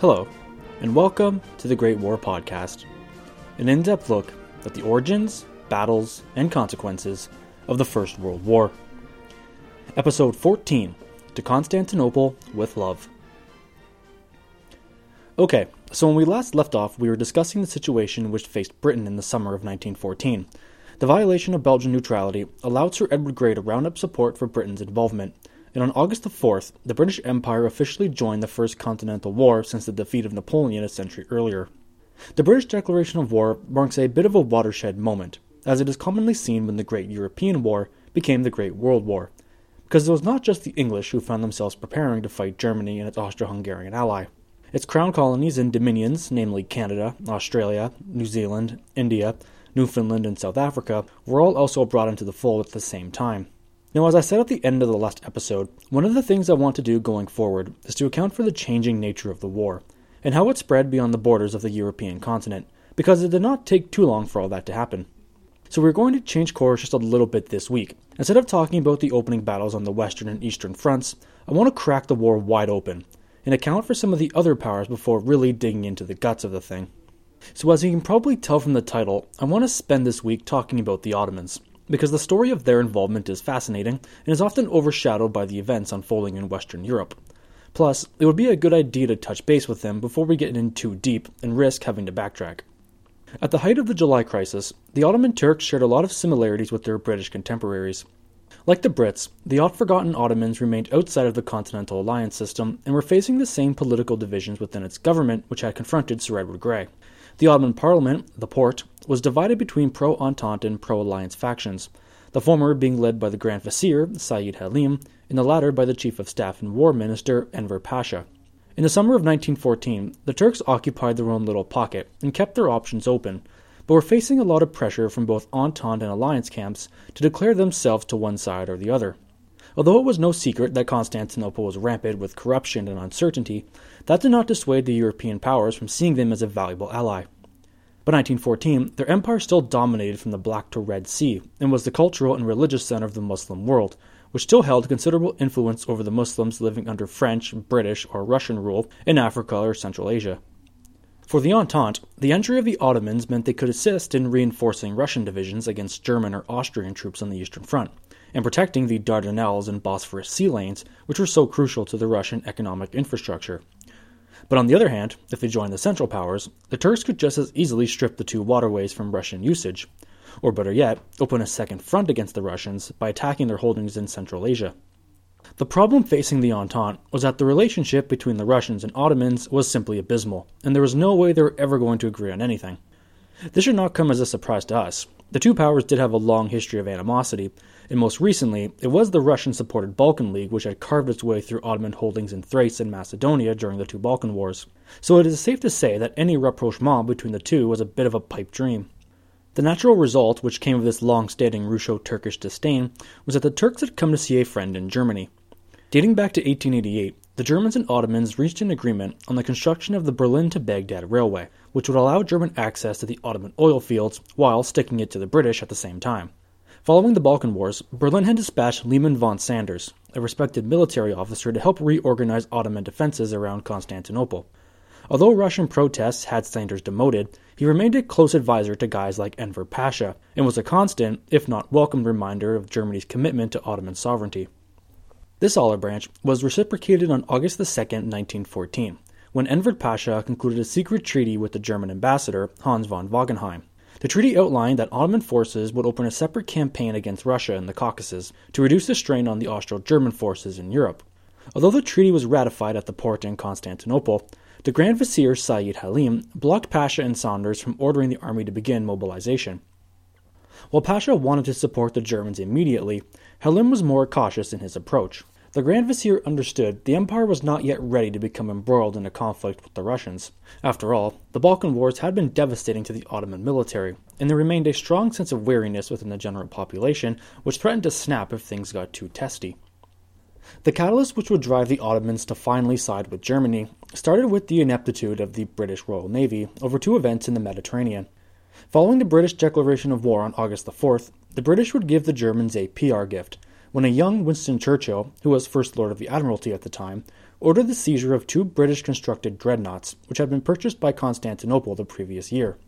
Hello, and welcome to the Great War Podcast, an in depth look at the origins, battles, and consequences of the First World War. Episode 14 To Constantinople with Love. Okay, so when we last left off, we were discussing the situation which faced Britain in the summer of 1914. The violation of Belgian neutrality allowed Sir Edward Grey to round up support for Britain's involvement and on August the 4th, the British Empire officially joined the First Continental War since the defeat of Napoleon a century earlier. The British declaration of war marks a bit of a watershed moment, as it is commonly seen when the Great European War became the Great World War, because it was not just the English who found themselves preparing to fight Germany and its Austro Hungarian ally. Its crown colonies and dominions, namely Canada, Australia, New Zealand, India, Newfoundland, and South Africa, were all also brought into the fold at the same time. Now, as I said at the end of the last episode, one of the things I want to do going forward is to account for the changing nature of the war, and how it spread beyond the borders of the European continent, because it did not take too long for all that to happen. So we're going to change course just a little bit this week. Instead of talking about the opening battles on the western and eastern fronts, I want to crack the war wide open, and account for some of the other powers before really digging into the guts of the thing. So, as you can probably tell from the title, I want to spend this week talking about the Ottomans because the story of their involvement is fascinating and is often overshadowed by the events unfolding in Western Europe. Plus, it would be a good idea to touch base with them before we get in too deep and risk having to backtrack. At the height of the July crisis, the Ottoman Turks shared a lot of similarities with their British contemporaries. Like the Brits, the oft forgotten Ottomans remained outside of the Continental Alliance system and were facing the same political divisions within its government which had confronted Sir Edward Grey. The Ottoman Parliament, the Porte, was divided between pro Entente and pro Alliance factions, the former being led by the Grand Vizier, Sayyid Halim, and the latter by the Chief of Staff and War Minister, Enver Pasha. In the summer of 1914, the Turks occupied their own little pocket and kept their options open, but were facing a lot of pressure from both Entente and Alliance camps to declare themselves to one side or the other. Although it was no secret that Constantinople was rampant with corruption and uncertainty, that did not dissuade the European powers from seeing them as a valuable ally. By 1914, their empire still dominated from the Black to Red Sea and was the cultural and religious center of the Muslim world, which still held considerable influence over the Muslims living under French, British, or Russian rule in Africa or Central Asia. For the Entente, the entry of the Ottomans meant they could assist in reinforcing Russian divisions against German or Austrian troops on the Eastern Front and protecting the Dardanelles and Bosphorus sea lanes, which were so crucial to the Russian economic infrastructure. But on the other hand, if they joined the Central Powers, the Turks could just as easily strip the two waterways from Russian usage, or better yet, open a second front against the Russians by attacking their holdings in Central Asia. The problem facing the Entente was that the relationship between the Russians and Ottomans was simply abysmal, and there was no way they were ever going to agree on anything. This should not come as a surprise to us. The two powers did have a long history of animosity, and most recently, it was the Russian supported Balkan League which had carved its way through Ottoman holdings in Thrace and Macedonia during the two Balkan Wars. So it is safe to say that any rapprochement between the two was a bit of a pipe dream. The natural result, which came of this long standing Russo Turkish disdain, was that the Turks had come to see a friend in Germany. Dating back to 1888, the Germans and Ottomans reached an agreement on the construction of the Berlin to Baghdad Railway, which would allow German access to the Ottoman oil fields while sticking it to the British at the same time. Following the Balkan Wars, Berlin had dispatched Liman von Sanders, a respected military officer, to help reorganize Ottoman defenses around Constantinople. Although Russian protests had Sanders demoted, he remained a close advisor to guys like Enver Pasha, and was a constant, if not welcomed, reminder of Germany's commitment to Ottoman sovereignty. This olive branch was reciprocated on August 2, 1914, when Enver Pasha concluded a secret treaty with the German ambassador, Hans von Wangenheim. The treaty outlined that Ottoman forces would open a separate campaign against Russia in the Caucasus to reduce the strain on the Austro German forces in Europe. Although the treaty was ratified at the Porte in Constantinople, the Grand Vizier Sayyid Halim blocked Pasha and Sanders from ordering the army to begin mobilization. While Pasha wanted to support the Germans immediately, Halim was more cautious in his approach. The Grand Vizier understood the empire was not yet ready to become embroiled in a conflict with the Russians. After all, the Balkan Wars had been devastating to the Ottoman military, and there remained a strong sense of wariness within the general population, which threatened to snap if things got too testy. The catalyst which would drive the Ottomans to finally side with Germany started with the ineptitude of the British Royal Navy over two events in the Mediterranean. Following the British declaration of war on August the 4th, the British would give the Germans a PR gift when a young Winston Churchill, who was First Lord of the Admiralty at the time, ordered the seizure of two British constructed dreadnoughts, which had been purchased by Constantinople the previous year.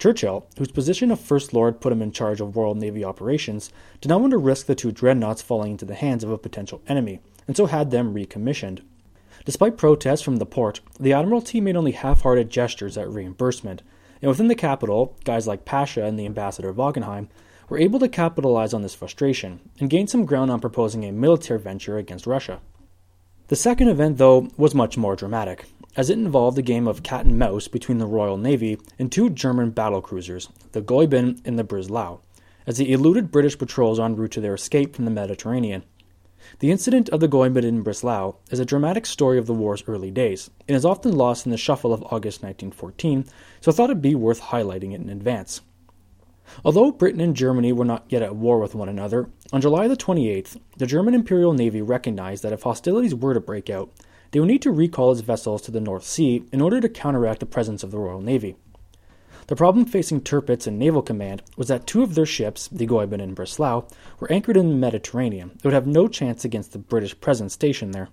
Churchill, whose position of First Lord put him in charge of Royal Navy operations, did not want to risk the two dreadnoughts falling into the hands of a potential enemy, and so had them recommissioned. Despite protests from the Porte, the Admiralty made only half hearted gestures at reimbursement, and within the capital, guys like Pasha and the ambassador Wangenheim were able to capitalize on this frustration and gain some ground on proposing a military venture against Russia. The second event, though, was much more dramatic, as it involved a game of cat and mouse between the Royal Navy and two German battle cruisers, the Goeben and the Breslau, as they eluded British patrols en route to their escape from the Mediterranean. The incident of the Goeben and Breslau is a dramatic story of the war's early days, and is often lost in the shuffle of August 1914, so I thought it'd be worth highlighting it in advance. Although Britain and Germany were not yet at war with one another, on July the 28th, the German Imperial Navy recognized that if hostilities were to break out, they would need to recall its vessels to the North Sea in order to counteract the presence of the Royal Navy. The problem facing Tirpitz and Naval Command was that two of their ships, the Goeben and Breslau, were anchored in the Mediterranean and would have no chance against the British presence stationed there.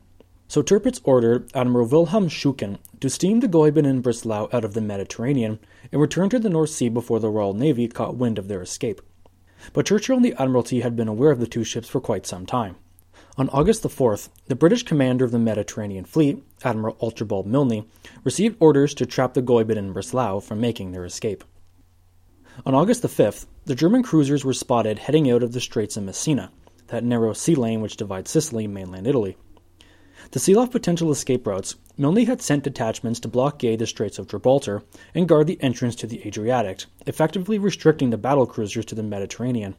So Tirpitz ordered Admiral Wilhelm Schuken to steam the Goeben and Breslau out of the Mediterranean and return to the North Sea before the Royal Navy caught wind of their escape. But Churchill and the Admiralty had been aware of the two ships for quite some time. On August the 4th, the British commander of the Mediterranean Fleet, Admiral Archibald Milne, received orders to trap the Goeben and Breslau from making their escape. On August the 5th, the German cruisers were spotted heading out of the Straits of Messina, that narrow sea lane which divides Sicily and mainland Italy. To seal off potential escape routes, Milne had sent detachments to blockade the Straits of Gibraltar and guard the entrance to the Adriatic, effectively restricting the battle cruisers to the Mediterranean.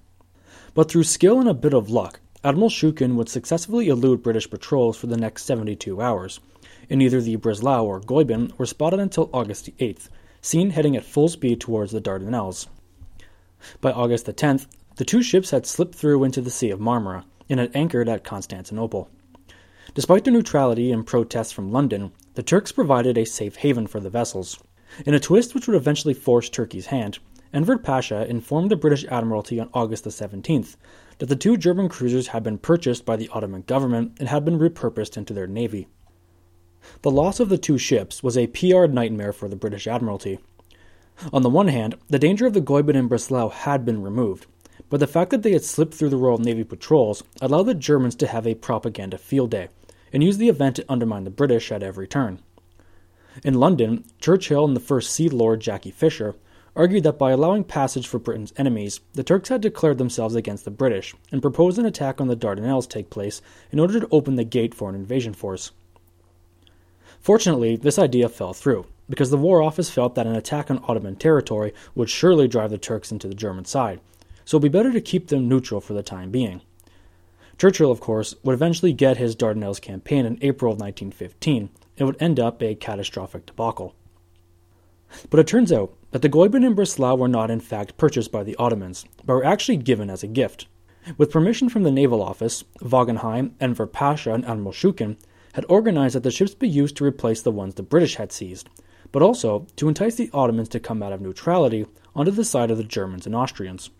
But through skill and a bit of luck, Admiral Schuken would successfully elude British patrols for the next 72 hours, and neither the Breslau or Goeben were spotted until August 8th, seen heading at full speed towards the Dardanelles. By August the 10th, the two ships had slipped through into the Sea of Marmara and had anchored at Constantinople. Despite their neutrality and protests from London, the Turks provided a safe haven for the vessels. In a twist which would eventually force Turkey's hand, Enver Pasha informed the British Admiralty on August the 17th that the two German cruisers had been purchased by the Ottoman government and had been repurposed into their navy. The loss of the two ships was a PR nightmare for the British Admiralty. On the one hand, the danger of the Goeben and Breslau had been removed, but the fact that they had slipped through the Royal Navy patrols allowed the Germans to have a propaganda field day and use the event to undermine the British at every turn. In London, Churchill and the First Sea Lord Jackie Fisher argued that by allowing passage for Britain's enemies, the Turks had declared themselves against the British and proposed an attack on the Dardanelles take place in order to open the gate for an invasion force. Fortunately, this idea fell through, because the War Office felt that an attack on Ottoman territory would surely drive the Turks into the German side, so it would be better to keep them neutral for the time being. Churchill, of course, would eventually get his Dardanelles campaign in April of 1915, and would end up a catastrophic debacle. But it turns out that the Goeben and Breslau were not in fact purchased by the Ottomans, but were actually given as a gift. With permission from the Naval Office, Wangenheim, Enver Pasha, and Admiral Schuken had organized that the ships be used to replace the ones the British had seized, but also to entice the Ottomans to come out of neutrality onto the side of the Germans and Austrians.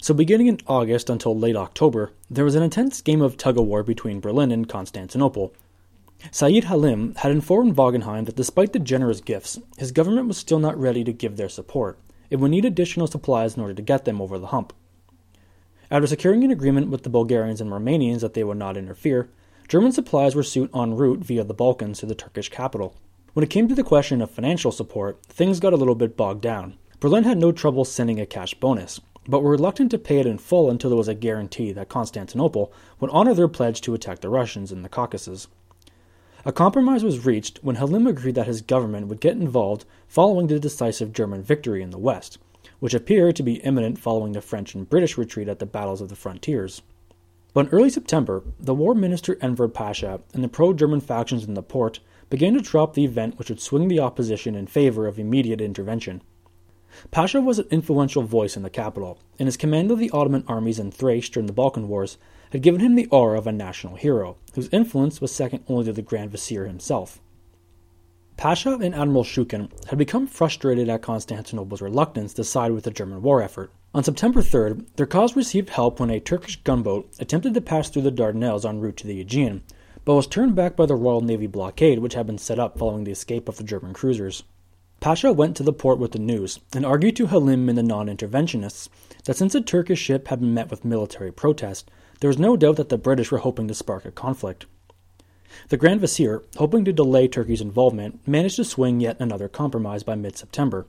So, beginning in August until late October, there was an intense game of tug of war between Berlin and Constantinople, Said Halim had informed Wangenheim that despite the generous gifts, his government was still not ready to give their support. It would need additional supplies in order to get them over the hump. After securing an agreement with the Bulgarians and Romanians that they would not interfere, German supplies were soon en route via the Balkans to the Turkish capital. When it came to the question of financial support, things got a little bit bogged down. Berlin had no trouble sending a cash bonus, but were reluctant to pay it in full until there was a guarantee that Constantinople would honor their pledge to attack the Russians in the Caucasus. A compromise was reached when Halim agreed that his government would get involved following the decisive German victory in the West, which appeared to be imminent following the French and British retreat at the battles of the frontiers. But in early September, the war minister Enver Pasha and the pro German factions in the Porte began to drop the event which would swing the opposition in favor of immediate intervention. Pasha was an influential voice in the capital, and his command of the Ottoman armies in Thrace during the Balkan Wars had given him the aura of a national hero, whose influence was second only to the Grand Vizier himself. Pasha and Admiral Schuken had become frustrated at Constantinople's reluctance to side with the German war effort, On September 3rd, their cause received help when a Turkish gunboat attempted to pass through the Dardanelles en route to the Aegean, but was turned back by the Royal Navy blockade which had been set up following the escape of the German cruisers. Pasha went to the Porte with the news and argued to Halim and the non interventionists that since a Turkish ship had been met with military protest, there was no doubt that the British were hoping to spark a conflict. The Grand Vizier, hoping to delay Turkey's involvement, managed to swing yet another compromise by mid September.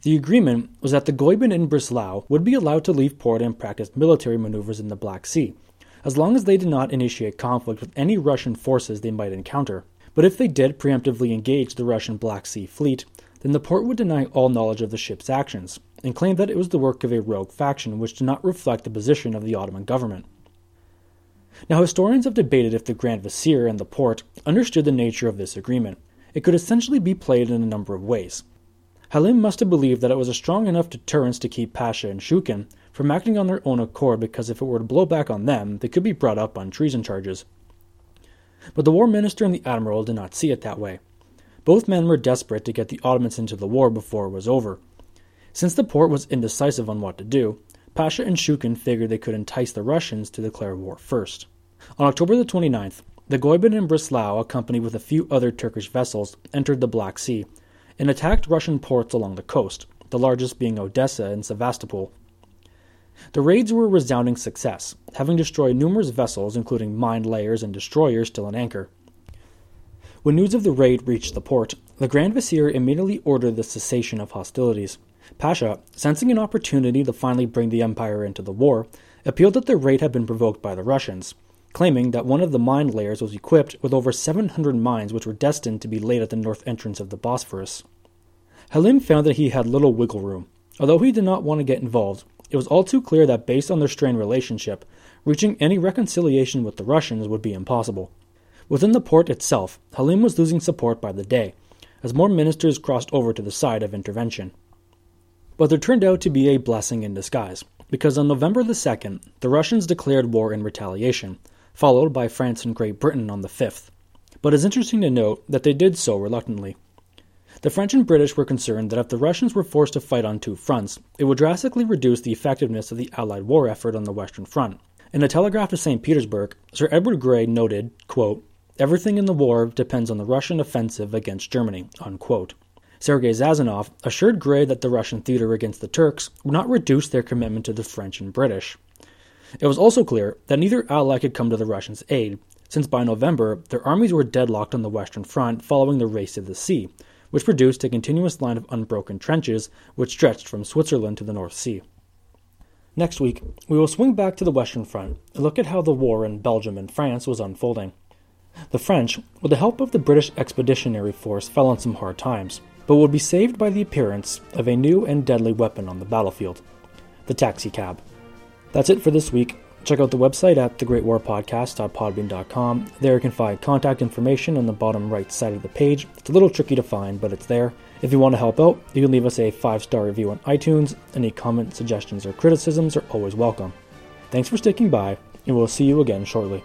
The agreement was that the Goeben in Breslau would be allowed to leave port and practice military maneuvers in the Black Sea, as long as they did not initiate conflict with any Russian forces they might encounter. But if they did preemptively engage the Russian Black Sea fleet, then the Porte would deny all knowledge of the ship's actions, and claim that it was the work of a rogue faction which did not reflect the position of the Ottoman government. Now, historians have debated if the Grand Vizier and the Porte understood the nature of this agreement. It could essentially be played in a number of ways. Halim must have believed that it was a strong enough deterrence to keep Pasha and Shukin from acting on their own accord because if it were to blow back on them, they could be brought up on treason charges. But the war minister and the admiral did not see it that way. Both men were desperate to get the Ottomans into the war before it was over. Since the Porte was indecisive on what to do, Pasha and Shukin figured they could entice the Russians to declare war first. On October the 29th, the Goeben and Breslau, accompanied with a few other Turkish vessels, entered the Black Sea and attacked Russian ports along the coast, the largest being Odessa and Sevastopol. The raids were a resounding success, having destroyed numerous vessels, including mine layers and destroyers still in anchor. When news of the raid reached the Porte, the Grand Vizier immediately ordered the cessation of hostilities. Pasha, sensing an opportunity to finally bring the empire into the war, appealed that the raid had been provoked by the Russians, claiming that one of the mine layers was equipped with over 700 mines which were destined to be laid at the north entrance of the Bosphorus. Halim found that he had little wiggle room. Although he did not want to get involved, it was all too clear that based on their strained relationship, reaching any reconciliation with the Russians would be impossible. Within the Porte itself, Halim was losing support by the day, as more ministers crossed over to the side of intervention. But there turned out to be a blessing in disguise, because on November the 2nd, the Russians declared war in retaliation, followed by France and Great Britain on the 5th. But it's interesting to note that they did so reluctantly. The French and British were concerned that if the Russians were forced to fight on two fronts, it would drastically reduce the effectiveness of the Allied war effort on the Western Front. In a telegraph to St. Petersburg, Sir Edward Grey noted, quote, Everything in the war depends on the Russian offensive against Germany. Unquote. Sergei Sazonov assured Grey that the Russian theater against the Turks would not reduce their commitment to the French and British. It was also clear that neither ally could come to the Russians' aid, since by November their armies were deadlocked on the Western Front following the Race to the Sea, which produced a continuous line of unbroken trenches which stretched from Switzerland to the North Sea. Next week, we will swing back to the Western Front and look at how the war in Belgium and France was unfolding. The French, with the help of the British Expeditionary Force, fell on some hard times, but would be saved by the appearance of a new and deadly weapon on the battlefield the taxi cab. That's it for this week. Check out the website at thegreatwarpodcast.podbean.com. There you can find contact information on the bottom right side of the page. It's a little tricky to find, but it's there. If you want to help out, you can leave us a five star review on iTunes. Any comments, suggestions, or criticisms are always welcome. Thanks for sticking by, and we'll see you again shortly.